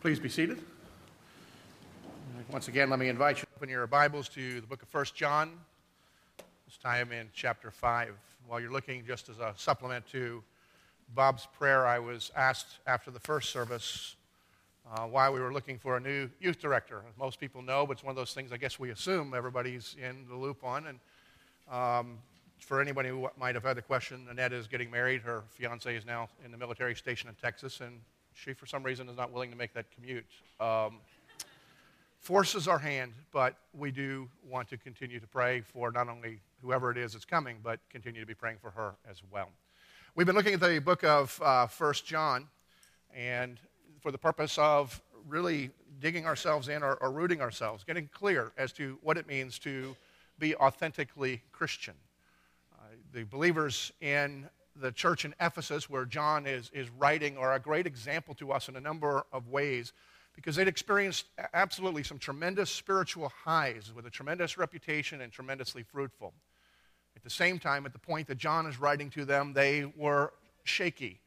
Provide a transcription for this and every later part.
Please be seated. Once again, let me invite you to open your Bibles to the book of 1 John, this time in chapter 5. While you're looking, just as a supplement to Bob's prayer, I was asked after the first service uh, why we were looking for a new youth director. Most people know, but it's one of those things I guess we assume everybody's in the loop on. And um, for anybody who might have had the question, Annette is getting married. Her fiance is now in the military station in Texas, and she, for some reason, is not willing to make that commute. Um, forces our hand, but we do want to continue to pray for not only whoever it is that's coming, but continue to be praying for her as well. We've been looking at the book of uh, 1 John, and for the purpose of really digging ourselves in or, or rooting ourselves, getting clear as to what it means to be authentically Christian. Uh, the believers in the church in Ephesus, where John is, is writing, are a great example to us in a number of ways because they'd experienced absolutely some tremendous spiritual highs with a tremendous reputation and tremendously fruitful. At the same time, at the point that John is writing to them, they were shaky.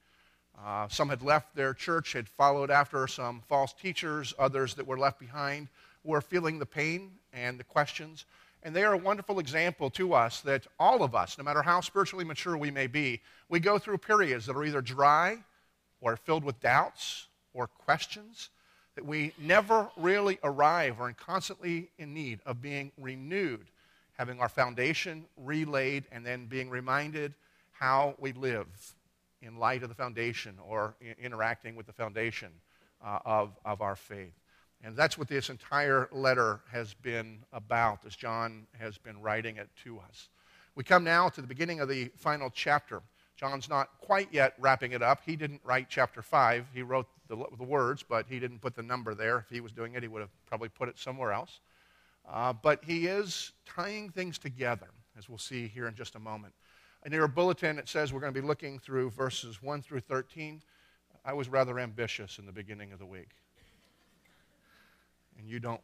Uh, some had left their church, had followed after some false teachers. Others that were left behind were feeling the pain and the questions. And they are a wonderful example to us that all of us, no matter how spiritually mature we may be, we go through periods that are either dry or filled with doubts or questions, that we never really arrive or are constantly in need of being renewed, having our foundation relaid, and then being reminded how we live in light of the foundation or interacting with the foundation uh, of, of our faith. And that's what this entire letter has been about as John has been writing it to us. We come now to the beginning of the final chapter. John's not quite yet wrapping it up. He didn't write chapter 5. He wrote the, the words, but he didn't put the number there. If he was doing it, he would have probably put it somewhere else. Uh, but he is tying things together, as we'll see here in just a moment. In your bulletin, it says we're going to be looking through verses 1 through 13. I was rather ambitious in the beginning of the week and you don't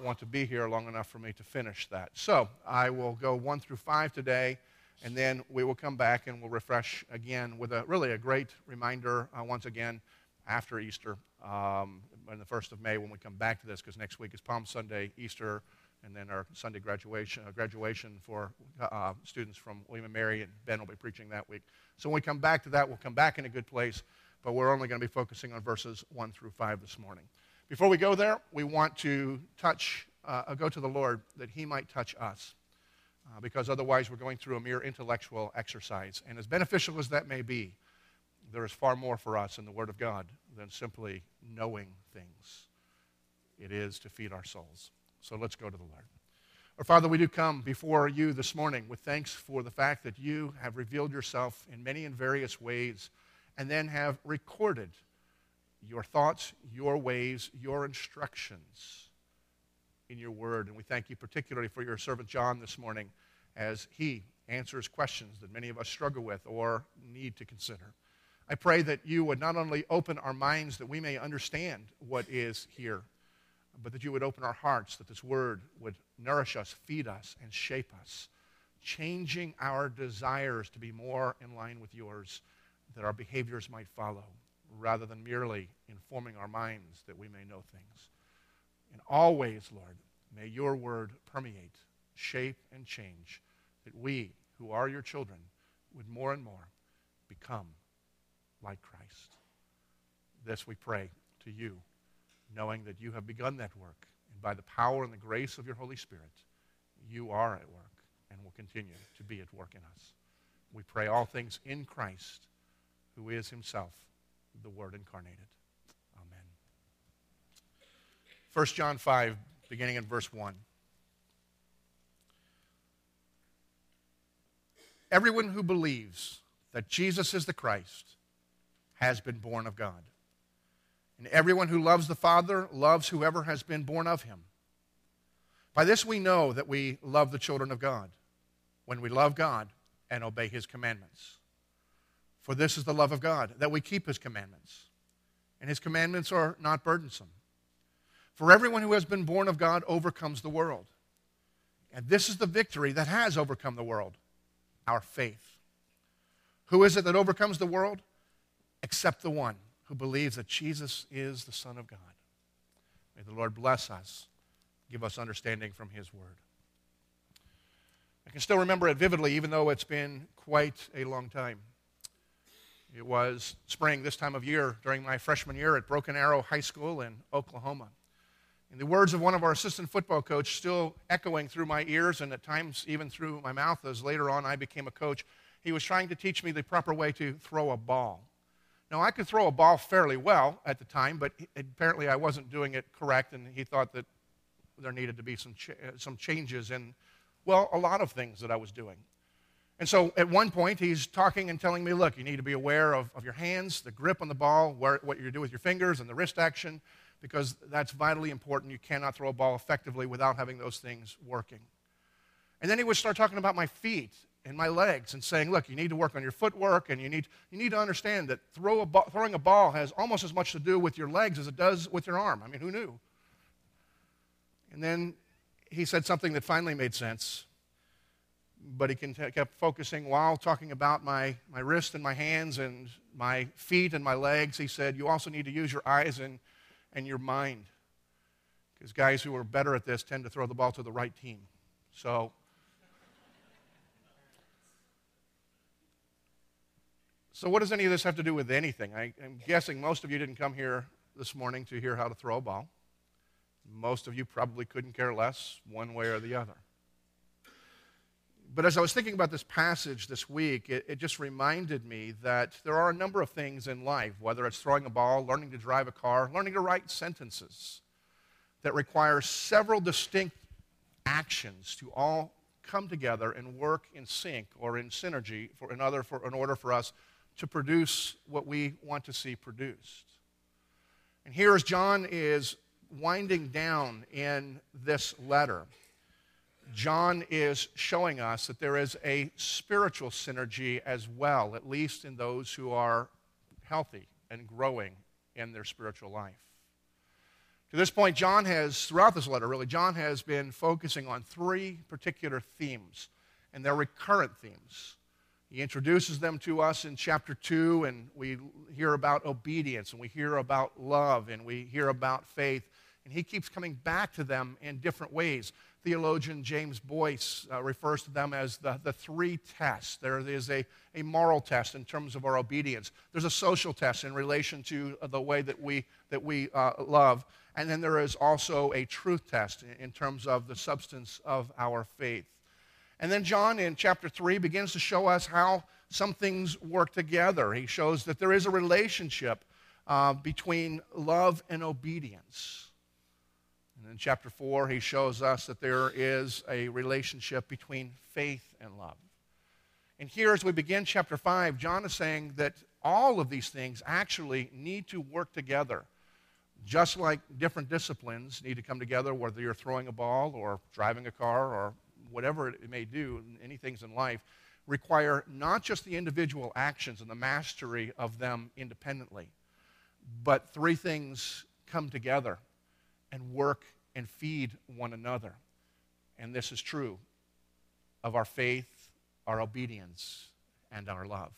want to be here long enough for me to finish that. So I will go 1 through 5 today, and then we will come back and we'll refresh again with a really a great reminder uh, once again after Easter, um, on the 1st of May when we come back to this, because next week is Palm Sunday, Easter, and then our Sunday graduation, uh, graduation for uh, students from William and Mary, and Ben will be preaching that week. So when we come back to that, we'll come back in a good place, but we're only going to be focusing on verses 1 through 5 this morning. Before we go there, we want to touch, uh, go to the Lord that He might touch us. Uh, because otherwise, we're going through a mere intellectual exercise. And as beneficial as that may be, there is far more for us in the Word of God than simply knowing things. It is to feed our souls. So let's go to the Lord. Our Father, we do come before you this morning with thanks for the fact that you have revealed yourself in many and various ways and then have recorded your thoughts, your ways, your instructions in your word. And we thank you particularly for your servant John this morning as he answers questions that many of us struggle with or need to consider. I pray that you would not only open our minds that we may understand what is here, but that you would open our hearts, that this word would nourish us, feed us, and shape us, changing our desires to be more in line with yours, that our behaviors might follow rather than merely informing our minds that we may know things. In all ways, Lord, may your word permeate, shape, and change, that we, who are your children, would more and more become like Christ. This we pray to you, knowing that you have begun that work, and by the power and the grace of your Holy Spirit, you are at work and will continue to be at work in us. We pray all things in Christ, who is himself the Word incarnated. Amen. 1 John 5, beginning in verse 1. Everyone who believes that Jesus is the Christ has been born of God. And everyone who loves the Father loves whoever has been born of him. By this we know that we love the children of God, when we love God and obey his commandments. For this is the love of God, that we keep his commandments. And his commandments are not burdensome. For everyone who has been born of God overcomes the world. And this is the victory that has overcome the world our faith. Who is it that overcomes the world? Except the one who believes that Jesus is the Son of God. May the Lord bless us, give us understanding from His Word. I can still remember it vividly, even though it's been quite a long time. It was spring this time of year during my freshman year at Broken Arrow High School in Oklahoma. In the words of one of our assistant football coach still echoing through my ears and at times even through my mouth as later on I became a coach. He was trying to teach me the proper way to throw a ball. Now, I could throw a ball fairly well at the time, but apparently I wasn't doing it correct, and he thought that there needed to be some, ch- some changes in, well, a lot of things that I was doing. And so at one point, he's talking and telling me, look, you need to be aware of, of your hands, the grip on the ball, where, what you do with your fingers, and the wrist action, because that's vitally important. You cannot throw a ball effectively without having those things working. And then he would start talking about my feet and my legs and saying, look, you need to work on your footwork and you need, you need to understand that throw a throwing a ball has almost as much to do with your legs as it does with your arm. I mean, who knew? And then he said something that finally made sense, but he kept focusing while talking about my, my wrist and my hands and my feet and my legs. He said, You also need to use your eyes and, and your mind. Because guys who are better at this tend to throw the ball to the right team. So So, what does any of this have to do with anything? I, am guessing most of you didn't come here this morning to hear how to throw a ball. Most of you probably couldn't care less one way or the other. But as I was thinking about this passage this week, it, it just reminded me that there are a number of things in life, whether it's throwing a ball, learning to drive a car, learning to write sentences, that require several distinct actions to all come together and work in sync or in synergy for, in, other, for, in order for us to produce what we want to see produced. And here, as John is winding down in this letter, John is showing us that there is a spiritual synergy as well, at least in those who are healthy and growing in their spiritual life. To this point, John has, throughout this letter, really, John has been focusing on three particular themes, and they're recurrent themes. He introduces them to us in chapter 2, and we hear about obedience, and we hear about love, and we hear about faith. And he keeps coming back to them in different ways. Theologian James Boice uh, refers to them as the, the three tests. There is a, a moral test in terms of our obedience, there's a social test in relation to the way that we, that we uh, love, and then there is also a truth test in, in terms of the substance of our faith. And then John in chapter 3 begins to show us how some things work together. He shows that there is a relationship uh, between love and obedience. And in chapter 4, he shows us that there is a relationship between faith and love. And here, as we begin chapter 5, John is saying that all of these things actually need to work together. Just like different disciplines need to come together, whether you're throwing a ball or driving a car or whatever it may do, any things in life, require not just the individual actions and the mastery of them independently, but three things come together and work and feed one another. And this is true of our faith, our obedience, and our love.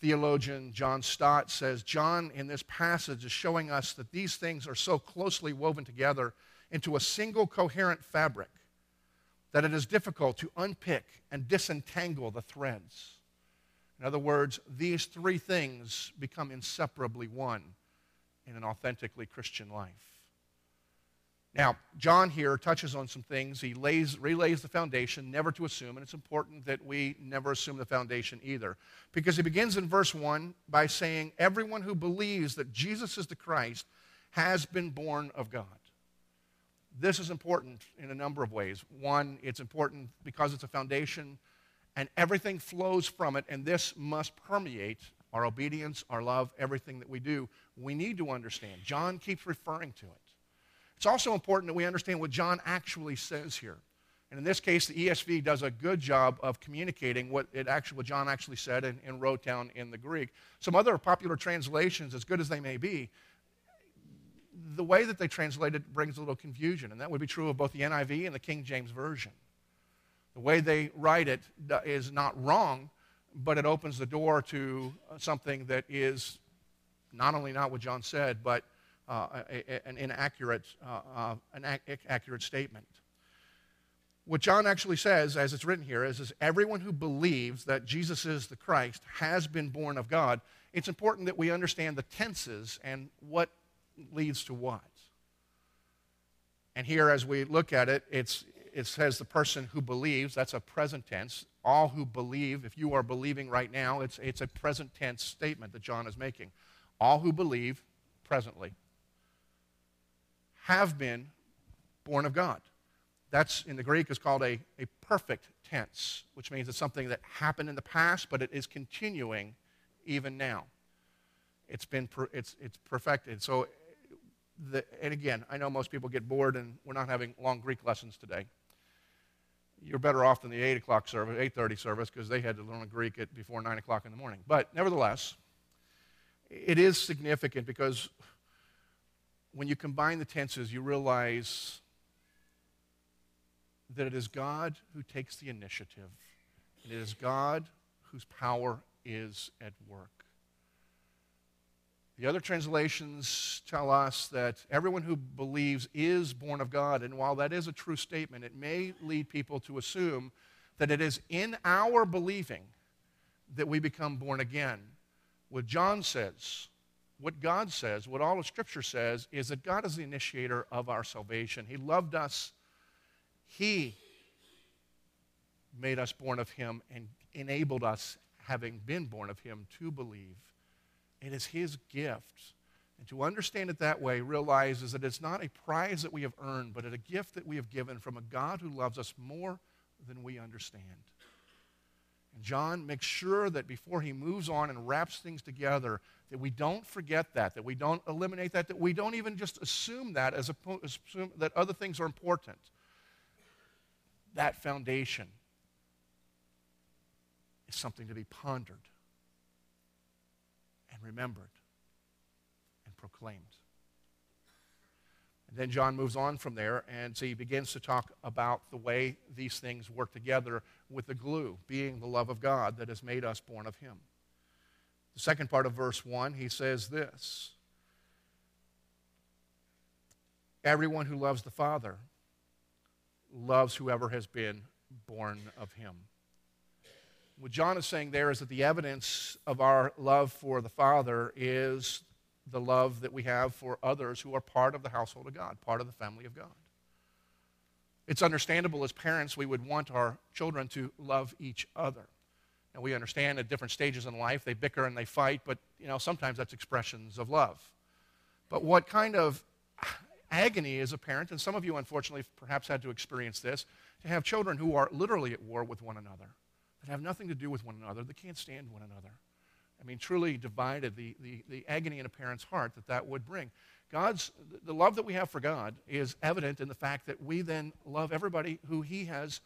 Theologian John Stott says John in this passage is showing us that these things are so closely woven together into a single coherent fabric that it is difficult to unpick and disentangle the threads. In other words, these three things become inseparably one in an authentically Christian life. Now, John here touches on some things. He lays, relays the foundation, never to assume, and it's important that we never assume the foundation either. Because he begins in verse 1 by saying, Everyone who believes that Jesus is the Christ has been born of God. This is important in a number of ways. One, it's important because it's a foundation and everything flows from it, and this must permeate our obedience, our love, everything that we do. We need to understand. John keeps referring to it. It's also important that we understand what John actually says here. And in this case, the ESV does a good job of communicating what, it actually, what John actually said and, and wrote down in the Greek. Some other popular translations, as good as they may be, the way that they translate it brings a little confusion, and that would be true of both the NIV and the King James Version. The way they write it is not wrong, but it opens the door to something that is not only not what John said, but uh, a, an inaccurate, uh, uh, an ac- accurate statement. What John actually says, as it's written here, is, is everyone who believes that Jesus is the Christ has been born of God. It's important that we understand the tenses and what leads to what. And here, as we look at it, it's, it says the person who believes, that's a present tense. All who believe, if you are believing right now, it's, it's a present tense statement that John is making. All who believe presently have been born of God. That's in the Greek is called a, a perfect tense, which means it's something that happened in the past, but it is continuing even now. It's been it's, it's perfected. So the, and again, I know most people get bored and we're not having long Greek lessons today. You're better off than the 8 o'clock service, 8.30 service, because they had to learn Greek at before 9 o'clock in the morning. But nevertheless, it is significant because when you combine the tenses, you realize that it is God who takes the initiative. and It is God whose power is at work. The other translations tell us that everyone who believes is born of God. And while that is a true statement, it may lead people to assume that it is in our believing that we become born again. What John says, what God says, what all of Scripture says, is that God is the initiator of our salvation. He loved us, He made us born of Him, and enabled us, having been born of Him, to believe. It is His gift. And to understand it that way realizes that it's not a prize that we have earned, but a gift that we have given from a God who loves us more than we understand. And John makes sure that before he moves on and wraps things together, that we don't forget that, that we don't eliminate that, that we don't even just assume that as assume that other things are important. That foundation is something to be pondered and remembered and proclaimed. Then John moves on from there, and so he begins to talk about the way these things work together with the glue, being the love of God that has made us born of him. The second part of verse 1, he says this Everyone who loves the Father loves whoever has been born of him. What John is saying there is that the evidence of our love for the Father is the love that we have for others who are part of the household of God, part of the family of God. It's understandable as parents, we would want our children to love each other. And we understand at different stages in life they bicker and they fight, but you know, sometimes that's expressions of love. But what kind of agony as a parent, and some of you unfortunately perhaps had to experience this, to have children who are literally at war with one another that have nothing to do with one another, that can't stand one another. I mean, truly divided, the, the, the agony in a parent's heart that that would bring. God's, the love that we have for God is evident in the fact that we then love everybody who He has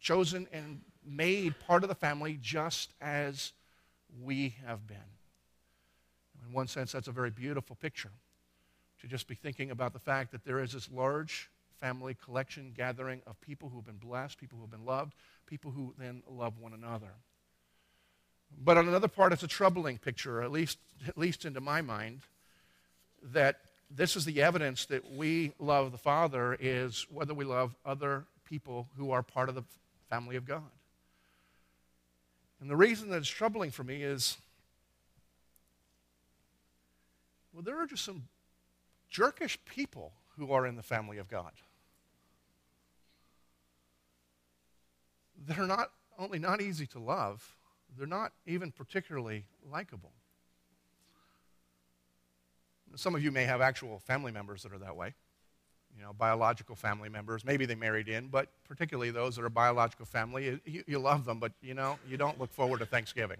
chosen and made part of the family just as we have been. In one sense, that's a very beautiful picture to just be thinking about the fact that there is this large family collection gathering of people who have been blessed, people who have been loved, people who then love one another. But on another part, it's a troubling picture, at least, at least into my mind, that this is the evidence that we love the Father is whether we love other people who are part of the family of God. And the reason that it's troubling for me is well, there are just some jerkish people who are in the family of God. they're not only not easy to love, they're not even particularly likable. Some of you may have actual family members that are that way, you know, biological family members. Maybe they married in, but particularly those that are biological family, you, you love them, but you know, you don't look forward to Thanksgiving.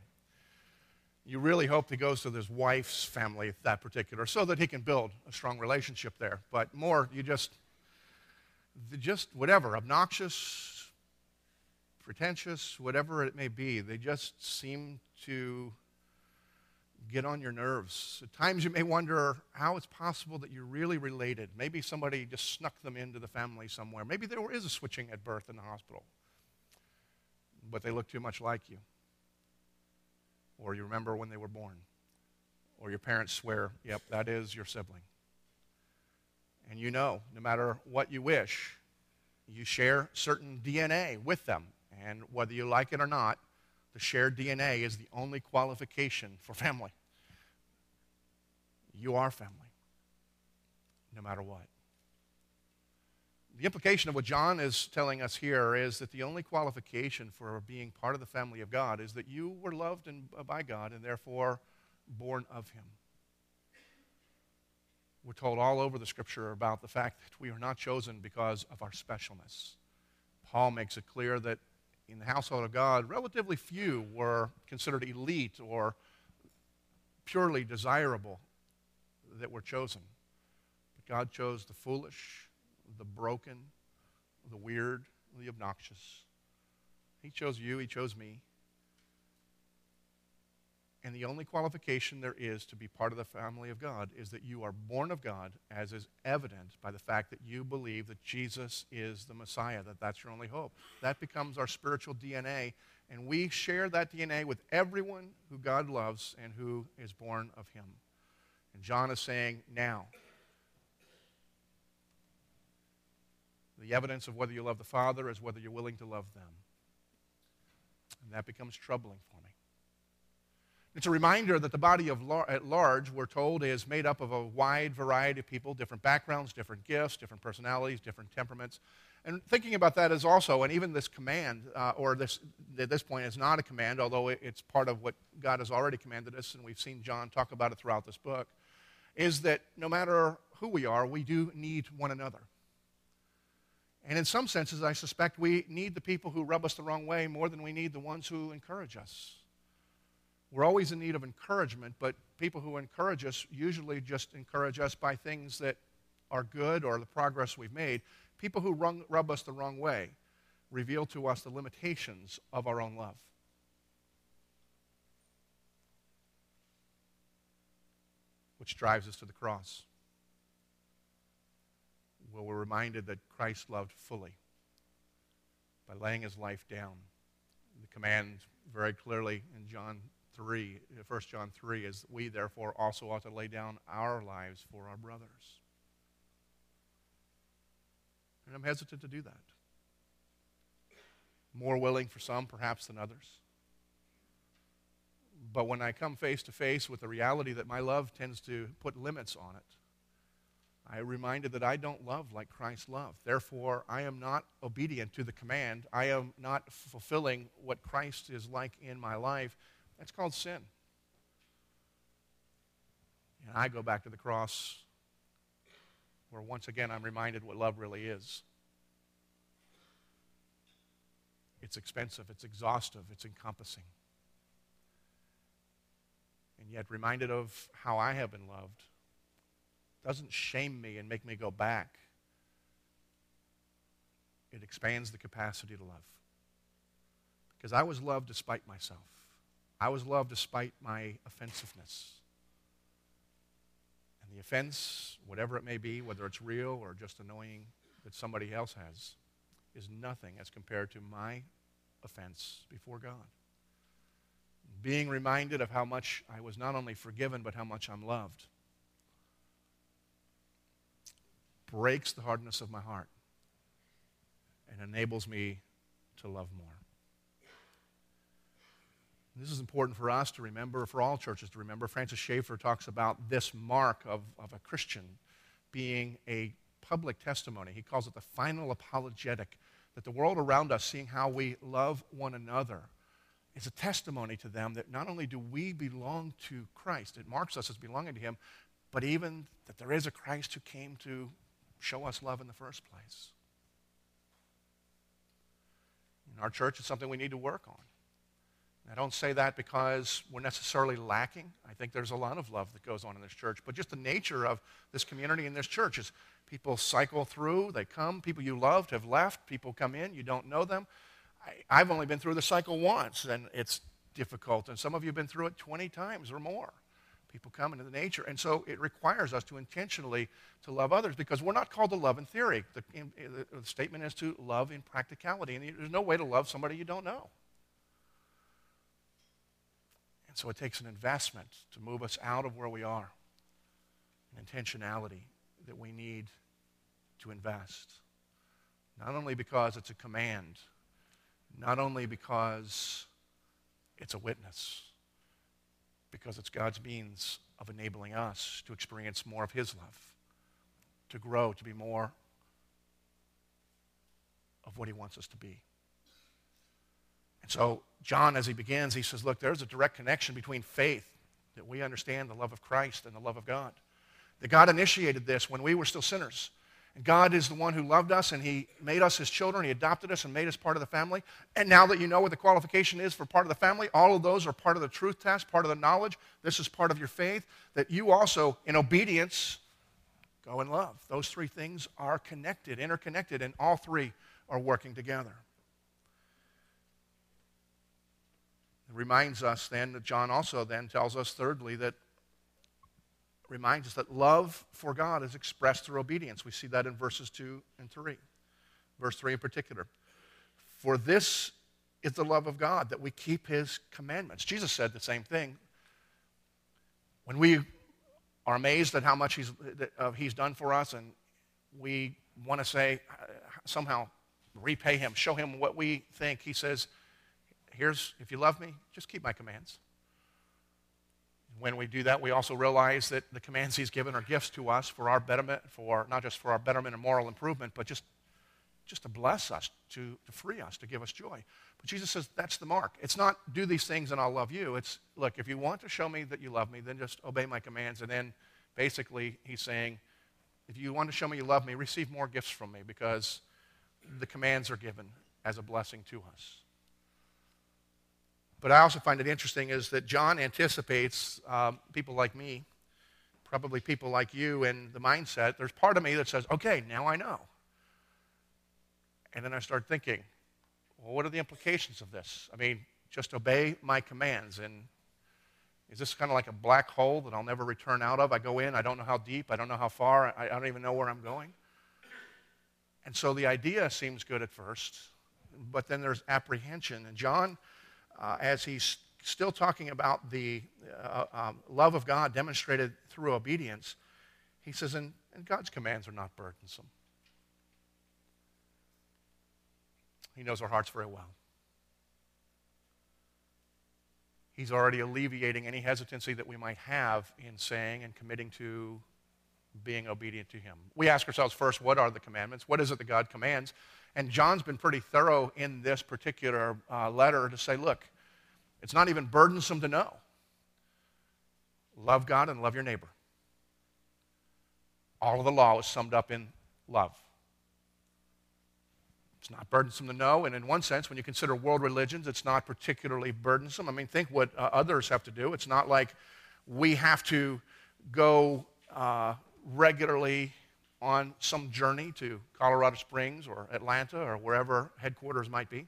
You really hope he goes to his wife's family, that particular, so that he can build a strong relationship there. But more, you just, just whatever, obnoxious, pretentious, whatever it may be. They just seem to get on your nerves. At times you may wonder how it's possible that you're really related. Maybe somebody just snuck them into the family somewhere. Maybe there is a switching at birth in the hospital, but they look too much like you. Or you remember when they were born. Or your parents swear, yep, that is your sibling. And you know, no matter what you wish, you share certain DNA with them. And whether you like it or not, the shared DNA is the only qualification for family. You are family, no matter what. The implication of what John is telling us here is that the only qualification for being part of the family of God is that you were loved and, uh, by God and therefore born of Him. We're told all over the scripture about the fact that we are not chosen because of our specialness. Paul makes it clear that in the household of God, relatively few were considered elite or purely desirable that were chosen. But God chose the foolish, the broken, the weird, the obnoxious. He chose you, He chose me. And the only qualification there is to be part of the family of God is that you are born of God, as is evident by the fact that you believe that Jesus is the Messiah, that that's your only hope. That becomes our spiritual DNA, and we share that DNA with everyone who God loves and who is born of Him. And John is saying, now, the evidence of whether you love the Father is whether you're willing to love them. And that becomes troubling for me. It's a reminder that the body of lar- at large, we're told, is made up of a wide variety of people, different backgrounds, different gifts, different personalities, different temperaments. And thinking about that is also, and even this command, uh, or this at this point is not a command, although it's part of what God has already commanded us, and we've seen John talk about it throughout this book, is that no matter who we are, we do need one another. And in some senses, I suspect we need the people who rub us the wrong way more than we need the ones who encourage us. We're always in need of encouragement, but people who encourage us usually just encourage us by things that are good or the progress we've made. People who rub us the wrong way reveal to us the limitations of our own love. Which drives us to the cross, where we're reminded that Christ loved fully by laying his life down. The command very clearly in John 3, 1 John 3, is we therefore also ought to lay down our lives for our brothers. And I'm hesitant to do that. More willing for some, perhaps, than others. But when I come face to face with the reality that my love tends to put limits on it, I am reminded that I don't love like Christ loved. Therefore, I am not obedient to the command. I am not fulfilling what Christ is like in my life. That's called sin. And I go back to the cross where once again I'm reminded what love really is. It's expensive, it's exhaustive, it's encompassing. And yet, reminded of how I have been loved doesn't shame me and make me go back. It expands the capacity to love. Because I was loved despite myself. I was loved despite my offensiveness. And the offense, whatever it may be, whether it's real or just annoying that somebody else has, is nothing as compared to my offense before God. Being reminded of how much I was not only forgiven, but how much I'm loved breaks the hardness of my heart and enables me to love more. This is important for us to remember, for all churches to remember. Francis Schaeffer talks about this mark of, of a Christian being a public testimony. He calls it the final apologetic, that the world around us, seeing how we love one another, is a testimony to them that not only do we belong to Christ, it marks us as belonging to Him, but even that there is a Christ who came to show us love in the first place. In our church, it's something we need to work on. I don't say that because we're necessarily lacking. I think there's a lot of love that goes on in this church. But just the nature of this community and this church is people cycle through, they come, people you loved have left, people come in, you don't know them. I, have only been through the cycle once, and it's difficult. And some of you have been through it 20 times or more. People come into the nature. And so it requires us to intentionally to love others because we're not called to love in theory. The, in, the statement is to love in practicality. And there's no way to love somebody you don't know. And so it takes an investment to move us out of where we are, an intentionality that we need to invest. Not only because it's a command, not only because it's a witness, because it's God's means of enabling us to experience more of His love, to grow, to be more of what He wants us to be. And so, John, as he begins, he says, Look, there's a direct connection between faith, that we understand the love of Christ and the love of God. That God initiated this when we were still sinners. And God is the one who loved us and He made us His children. He adopted us and made us part of the family. And now that you know what the qualification is for part of the family, all of those are part of the truth test, part of the knowledge. This is part of your faith. That you also, in obedience, go in love. Those three things are connected, interconnected, and all three are working together. It reminds us then that John also then tells us, thirdly, that reminds us that love for God is expressed through obedience. We see that in verses 2 and 3. Verse 3 in particular. For this is the love of God, that we keep his commandments. Jesus said the same thing. When we are amazed at how much he's, uh, he's done for us and we want to say, uh, somehow repay him, show him what we think, he says, Here's, if you love me, just keep my commands. When we do that, we also realize that the commands he's given are gifts to us for our betterment, for not just for our betterment and moral improvement, but just, just to bless us, to, to free us, to give us joy. But Jesus says that's the mark. It's not do these things and I'll love you. It's look, if you want to show me that you love me, then just obey my commands. And then basically he's saying, if you want to show me you love me, receive more gifts from me because the commands are given as a blessing to us. But I also find it interesting is that John anticipates um, people like me, probably people like you, in the mindset. There's part of me that says, okay, now I know. And then I start thinking, well, what are the implications of this? I mean, just obey my commands. And is this kind of like a black hole that I'll never return out of? I go in, I don't know how deep, I don't know how far, I, I don't even know where I'm going. And so the idea seems good at first, but then there's apprehension. And John uh, as he's still talking about the uh, um, love of God demonstrated through obedience, he says, and, and God's commands are not burdensome. He knows our hearts very well. He's already alleviating any hesitancy that we might have in saying and committing to being obedient to Him. We ask ourselves first, what are the commandments? What is it that God commands? And John's been pretty thorough in this particular uh, letter to say, look, it's not even burdensome to know. Love God and love your neighbor. All of the law is summed up in love. It's not burdensome to know, and in one sense, when you consider world religions, it's not particularly burdensome. I mean, think what uh, others have to do. It's not like we have to go uh, regularly on some journey to Colorado Springs or Atlanta or wherever headquarters might be.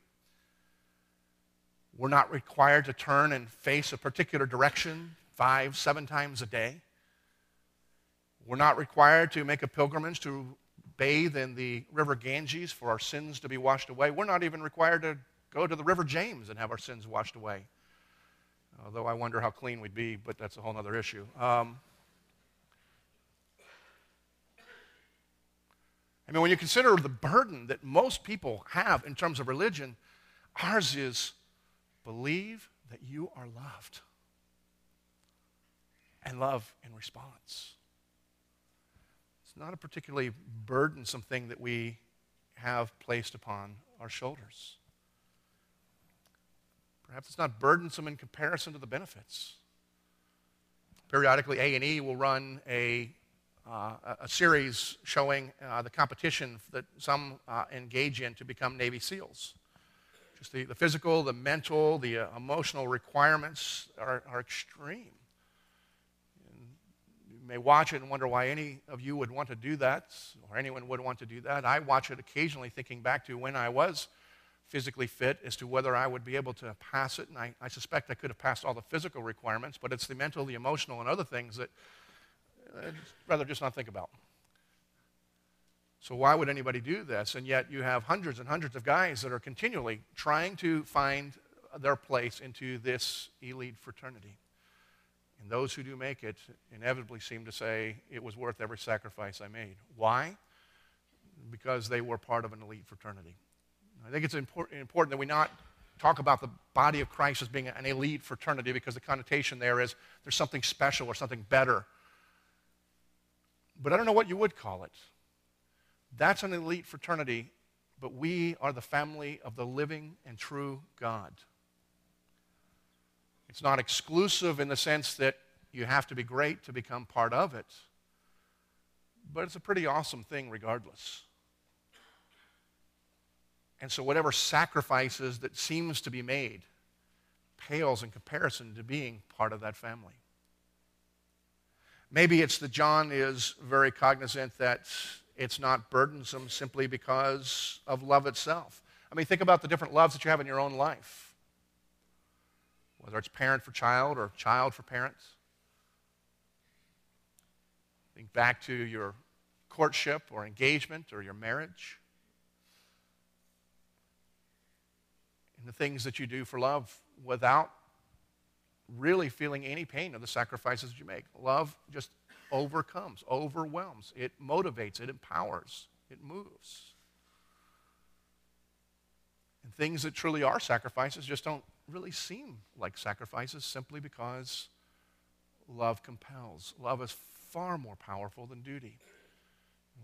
We're not required to turn and face a particular direction five, seven times a day. We're not required to make a pilgrimage to bathe in the river Ganges for our sins to be washed away. We're not even required to go to the river James and have our sins washed away. Although I wonder how clean we'd be, but that's a whole other issue. Um, I mean, when you consider the burden that most people have in terms of religion, ours is believe that you are loved and love in response. It's not a particularly burdensome thing that we have placed upon our shoulders. Perhaps it's not burdensome in comparison to the benefits. Periodically, A&E will run a uh, a series showing uh, the competition that some uh, engage in to become Navy SEALs. Just the, the physical, the mental, the uh, emotional requirements are, are extreme. And you may watch it and wonder why any of you would want to do that, or anyone would want to do that. I watch it occasionally thinking back to when I was physically fit as to whether I would be able to pass it. And I, I suspect I could have passed all the physical requirements, but it's the mental, the emotional, and other things that I'd rather just not think about. So, why would anybody do this? And yet, you have hundreds and hundreds of guys that are continually trying to find their place into this elite fraternity. And those who do make it inevitably seem to say, it was worth every sacrifice I made. Why? because they were part of an elite fraternity. I think it's important, that we not talk about the body of Christ as being an elite fraternity because the connotation there is there's something special or something better. But I don't know what you would call it. That's an elite fraternity, but we are the family of the living and true God. It's not exclusive in the sense that you have to be great to become part of it, but it's a pretty awesome thing regardless. And so, whatever sacrifices that seems to be made pales in comparison to being part of that family. Maybe it's that John is very cognizant that it's not burdensome simply because of love itself. I mean, think about the different loves that you have in your own life, whether it's parent for child or child for parents. Think back to your courtship or engagement or your marriage. and the things that you do for love without really feeling any pain of the sacrifices that you make. Love just overcomes, overwhelms, it motivates, it empowers, it moves. And things that truly are sacrifices just don't really seem like sacrifices simply because love compels. Love is far more powerful than duty.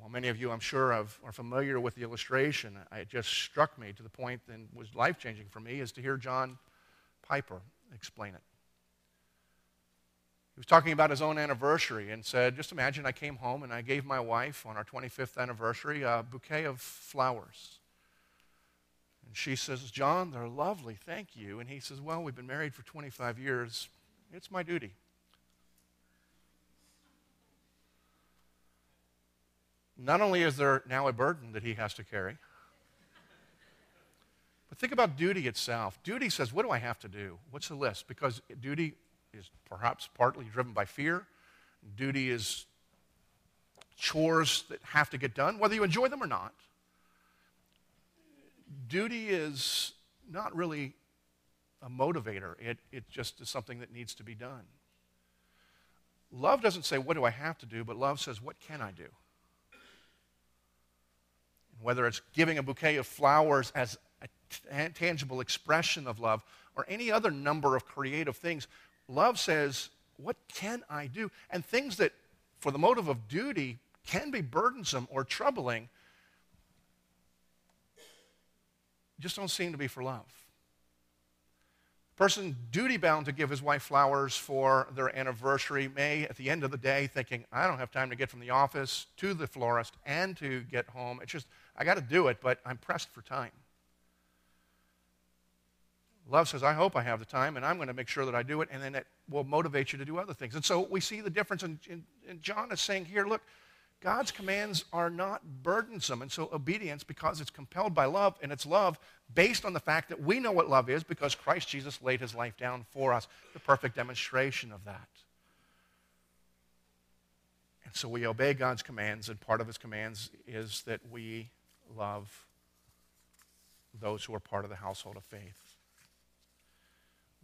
Well, many of you, I'm sure, have, are familiar with the illustration. It just struck me to the point and was life changing for me is to hear John Piper explain it. Was talking about his own anniversary and said, Just imagine I came home and I gave my wife on our 25th anniversary a bouquet of flowers. And she says, John, they're lovely, thank you. And he says, Well, we've been married for 25 years. It's my duty. Not only is there now a burden that he has to carry, but think about duty itself. Duty says, What do I have to do? What's the list? Because duty is perhaps partly driven by fear. Duty is chores that have to get done, whether you enjoy them or not. Duty is not really a motivator, it, it just is something that needs to be done. Love doesn't say, What do I have to do? but love says, What can I do? whether it's giving a bouquet of flowers as a t- tangible expression of love or any other number of creative things, love says, What can I do? And things that, for the motive of duty, can be burdensome or troubling just don't seem to be for love. Person duty bound to give his wife flowers for their anniversary may, at the end of the day, thinking, I don't have time to get from the office to the florist and to get home. It's just, I got to do it, but I'm pressed for time. Love says, I hope I have the time, and I'm going to make sure that I do it, and then it will motivate you to do other things. And so we see the difference, and, John is saying here, look, God's commands are not burdensome. And so obedience, because it's compelled by love, and it's love based on the fact that we know what love is because Christ Jesus laid his life down for us, the perfect demonstration of that. And so we obey God's commands, and part of his commands is that we love those who are part of the household of faith.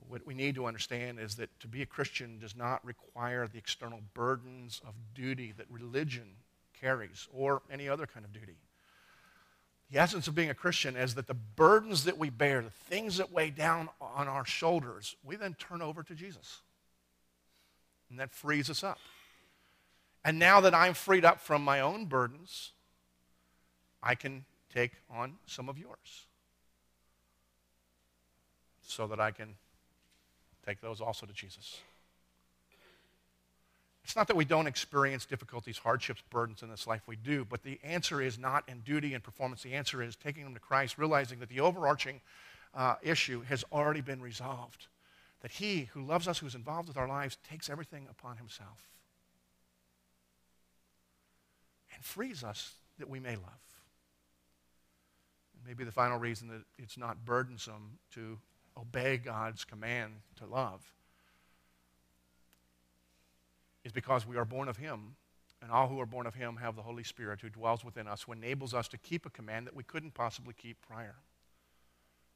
What we need to understand is that to be a Christian does not require the external burdens of duty that religion carries or any other kind of duty. The essence of being a Christian is that the burdens that we bear, the things that weigh down on our shoulders, we then turn over to Jesus. And that frees us up. And now that I'm freed up from my own burdens, I can take on some of yours so that I can take those also to Jesus. It's not that we don't experience difficulties, hardships, burdens in this life. We do. But the answer is not in duty and performance. The answer is taking them to Christ, realizing that the overarching uh, issue has already been resolved. That He who loves us, who's involved with our lives, takes everything upon Himself and frees us that we may love. Maybe the final reason that it's not burdensome to obey God's command to love is because we are born of Him, and all who are born of Him have the Holy Spirit who dwells within us, who enables us to keep a command that we couldn't possibly keep prior.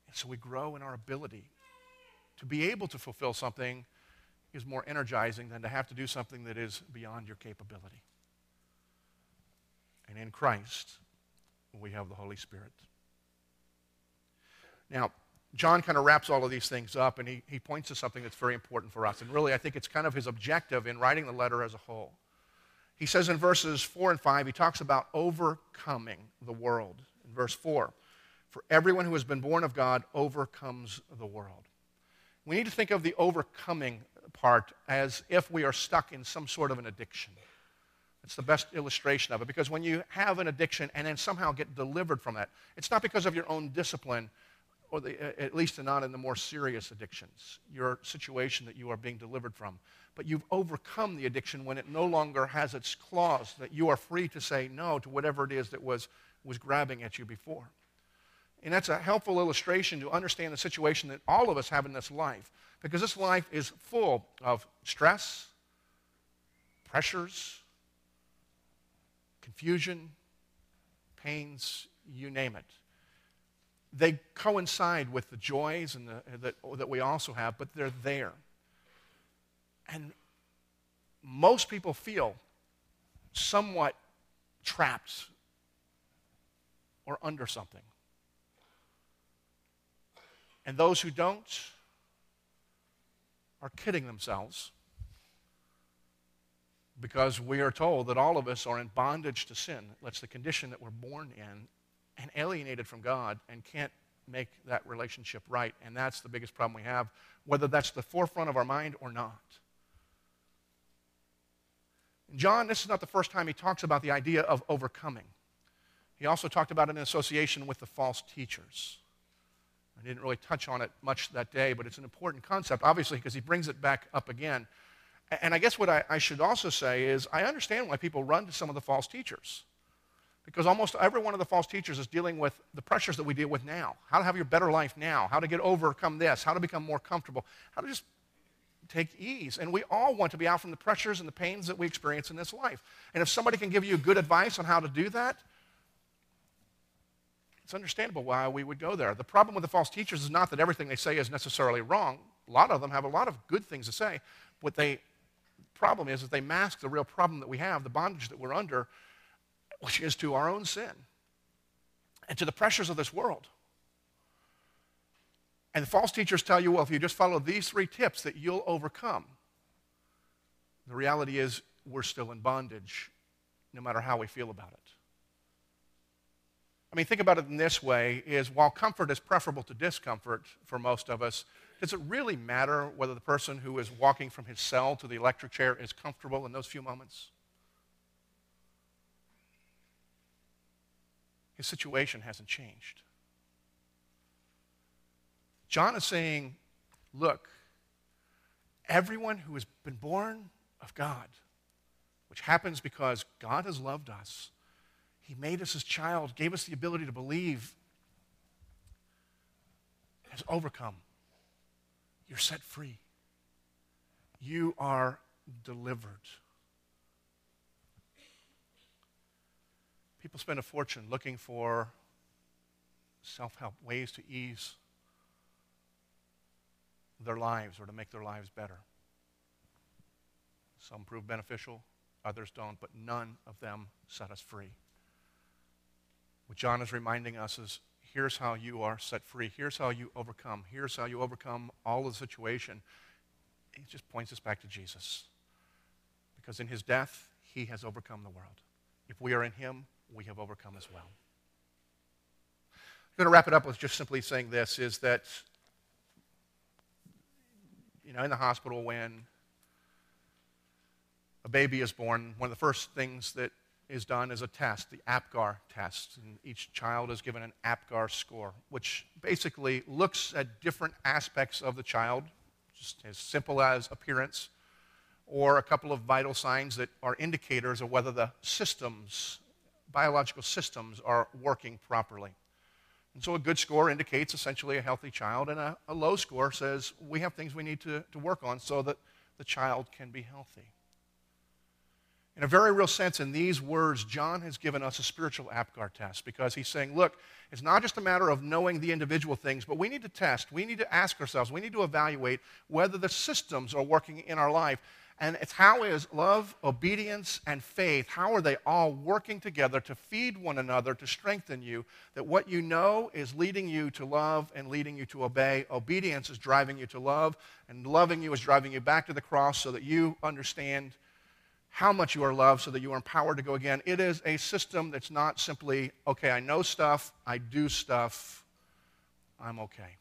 And so we grow in our ability to be able to fulfill something is more energizing than to have to do something that is beyond your capability. And in Christ, we have the Holy Spirit. Now, John kind of wraps all of these things up and he, he points to something that's very important for us. And really, I think it's kind of his objective in writing the letter as a whole. He says in verses 4 and 5, he talks about overcoming the world. In verse 4, for everyone who has been born of God overcomes the world. We need to think of the overcoming part as if we are stuck in some sort of an addiction. It's the best illustration of it because when you have an addiction and then somehow get delivered from that, it's not because of your own discipline, or the, at least not in the more serious addictions, your situation that you are being delivered from. But you've overcome the addiction when it no longer has its claws, that you are free to say no to whatever it is that was, was grabbing at you before. And that's a helpful illustration to understand the situation that all of us have in this life, because this life is full of stress, pressures, confusion, pains, you name it they coincide with the joys and the, that, that we also have, but they're there. And most people feel somewhat trapped or under something. And those who don't are kidding themselves because we are told that all of us are in bondage to sin. That's the condition that we're born in and alienated from God and can't make that relationship right. And that's the biggest problem we have, whether that's the forefront of our mind or not. John, this is not the first time he talks about the idea of overcoming. He also talked about it in association with the false teachers. I didn't really touch on it much that day, but it's an important concept, obviously, because he brings it back up again. And I guess what I, I should also say is I understand why people run to some of the false teachers. Because almost every one of the false teachers is dealing with the pressures that we deal with now. How to have your better life now, how to get overcome this, how to become more comfortable, how to just take ease. And we all want to be out from the pressures and the pains that we experience in this life. And if somebody can give you good advice on how to do that, it's understandable why we would go there. The problem with the false teachers is not that everything they say is necessarily wrong. A lot of them have a lot of good things to say. What they problem is that they mask the real problem that we have, the bondage that we're under, which is to our own sin and to the pressures of this world. And the false teachers tell you, well, if you just follow these three tips, that you'll overcome. The reality is, we're still in bondage, no matter how we feel about it. I mean, think about it in this way is while comfort is preferable to discomfort for most of us, does it really matter whether the person who is walking from his cell to the electric chair is comfortable in those few moments? His situation hasn't changed. John is saying, look, everyone who has been born of God, which happens because God has loved us, He made us His child, gave us the ability to believe, has overcome. You're set free. You are delivered. People spend a fortune looking for self help, ways to ease their lives or to make their lives better. Some prove beneficial, others don't, but none of them set us free. What John is reminding us is here's how you are set free. Here's how you overcome. Here's how you overcome all of the situation. He just points us back to Jesus. Because in his death, he has overcome the world. If we are in him, we have overcome as well. I'm going to wrap it up with just simply saying this is that, you know, in the hospital when a baby is born, one of the first things that is done is a test, the APGAR test. And each child is given an APGAR score, which basically looks at different aspects of the child, just as simple as appearance, or a couple of vital signs that are indicators of whether the systems biological systems are working properly. And so a good score indicates essentially a healthy child, and a, a, low score says we have things we need to, to work on so that the child can be healthy. In a very real sense, in these words, John has given us a spiritual APGAR test because he's saying, look, it's not just a matter of knowing the individual things, but we need to test, we need to ask ourselves, we need to evaluate whether the systems are working in our life And it's how is love, obedience, and faith, how are they all working together to feed one another, to strengthen you? That what you know is leading you to love and leading you to obey. Obedience is driving you to love, and loving you is driving you back to the cross so that you understand how much you are loved, so that you are empowered to go again. It is a system that's not simply, okay, I know stuff, I do stuff, I'm okay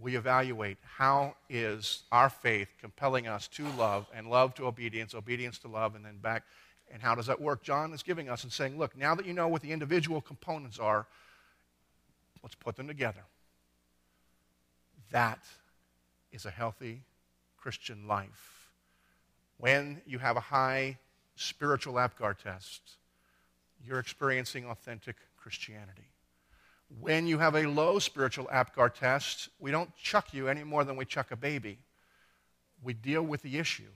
we evaluate how is our faith compelling us to love and love to obedience, obedience to love, and then back. And how does that work? John is giving us and saying, look, now that you know what the individual components are, let's put them together. That is a healthy Christian life. When you have a high spiritual APGAR test, you're experiencing authentic Christianity when you have a low spiritual APGAR test, we don't chuck you any more than we chuck a baby. We deal with the issue,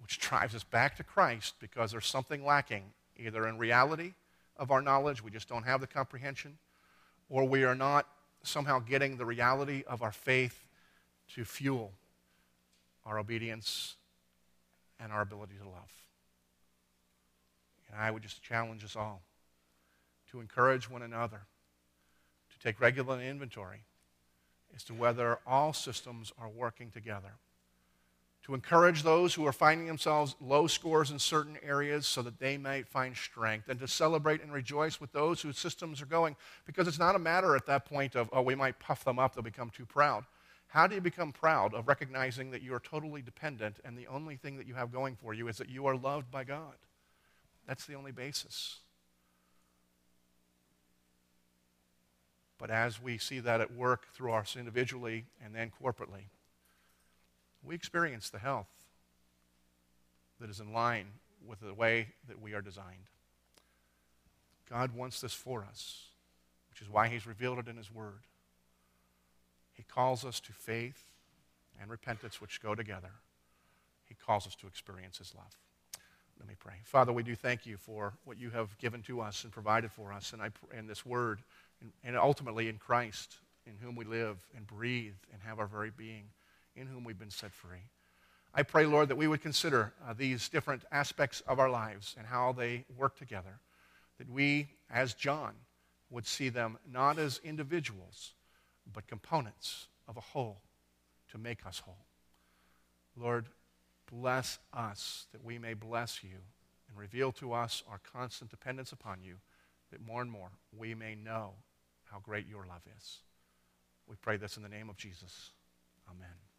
which drives us back to Christ because there's something lacking, either in reality of our knowledge, we just don't have the comprehension, or we are not somehow getting the reality of our faith to fuel our obedience and our ability to love. And I would just challenge us all to encourage one another take regular inventory as to whether all systems are working together. To encourage those who are finding themselves low scores in certain areas so that they might find strength, and to celebrate and rejoice with those whose systems are going, because it's not a matter at that point of, oh, we might puff them up, they'll become too proud. How do you become proud of recognizing that you are totally dependent and the only thing that you have going for you is that you are loved by God? That's the only basis. But as we see that at work through us individually and then corporately, we experience the health that is in line with the way that we are designed. God wants this for us, which is why He's revealed it in His Word. He calls us to faith and repentance, which go together. He calls us to experience His love. Let me pray. Father, we do thank you for what you have given to us and provided for us, and, I, and this Word and ultimately in Christ, in whom we live and breathe and have our very being, in whom we've been set free. I pray, Lord, that we would consider uh, these different aspects of our lives and how they work together, that we, as John, would see them not as individuals, but components of a whole to make us whole. Lord, bless us that we may bless you and reveal to us our constant dependence upon you, that more and more we may know how great your love is. We pray this in the name of Jesus. Amen.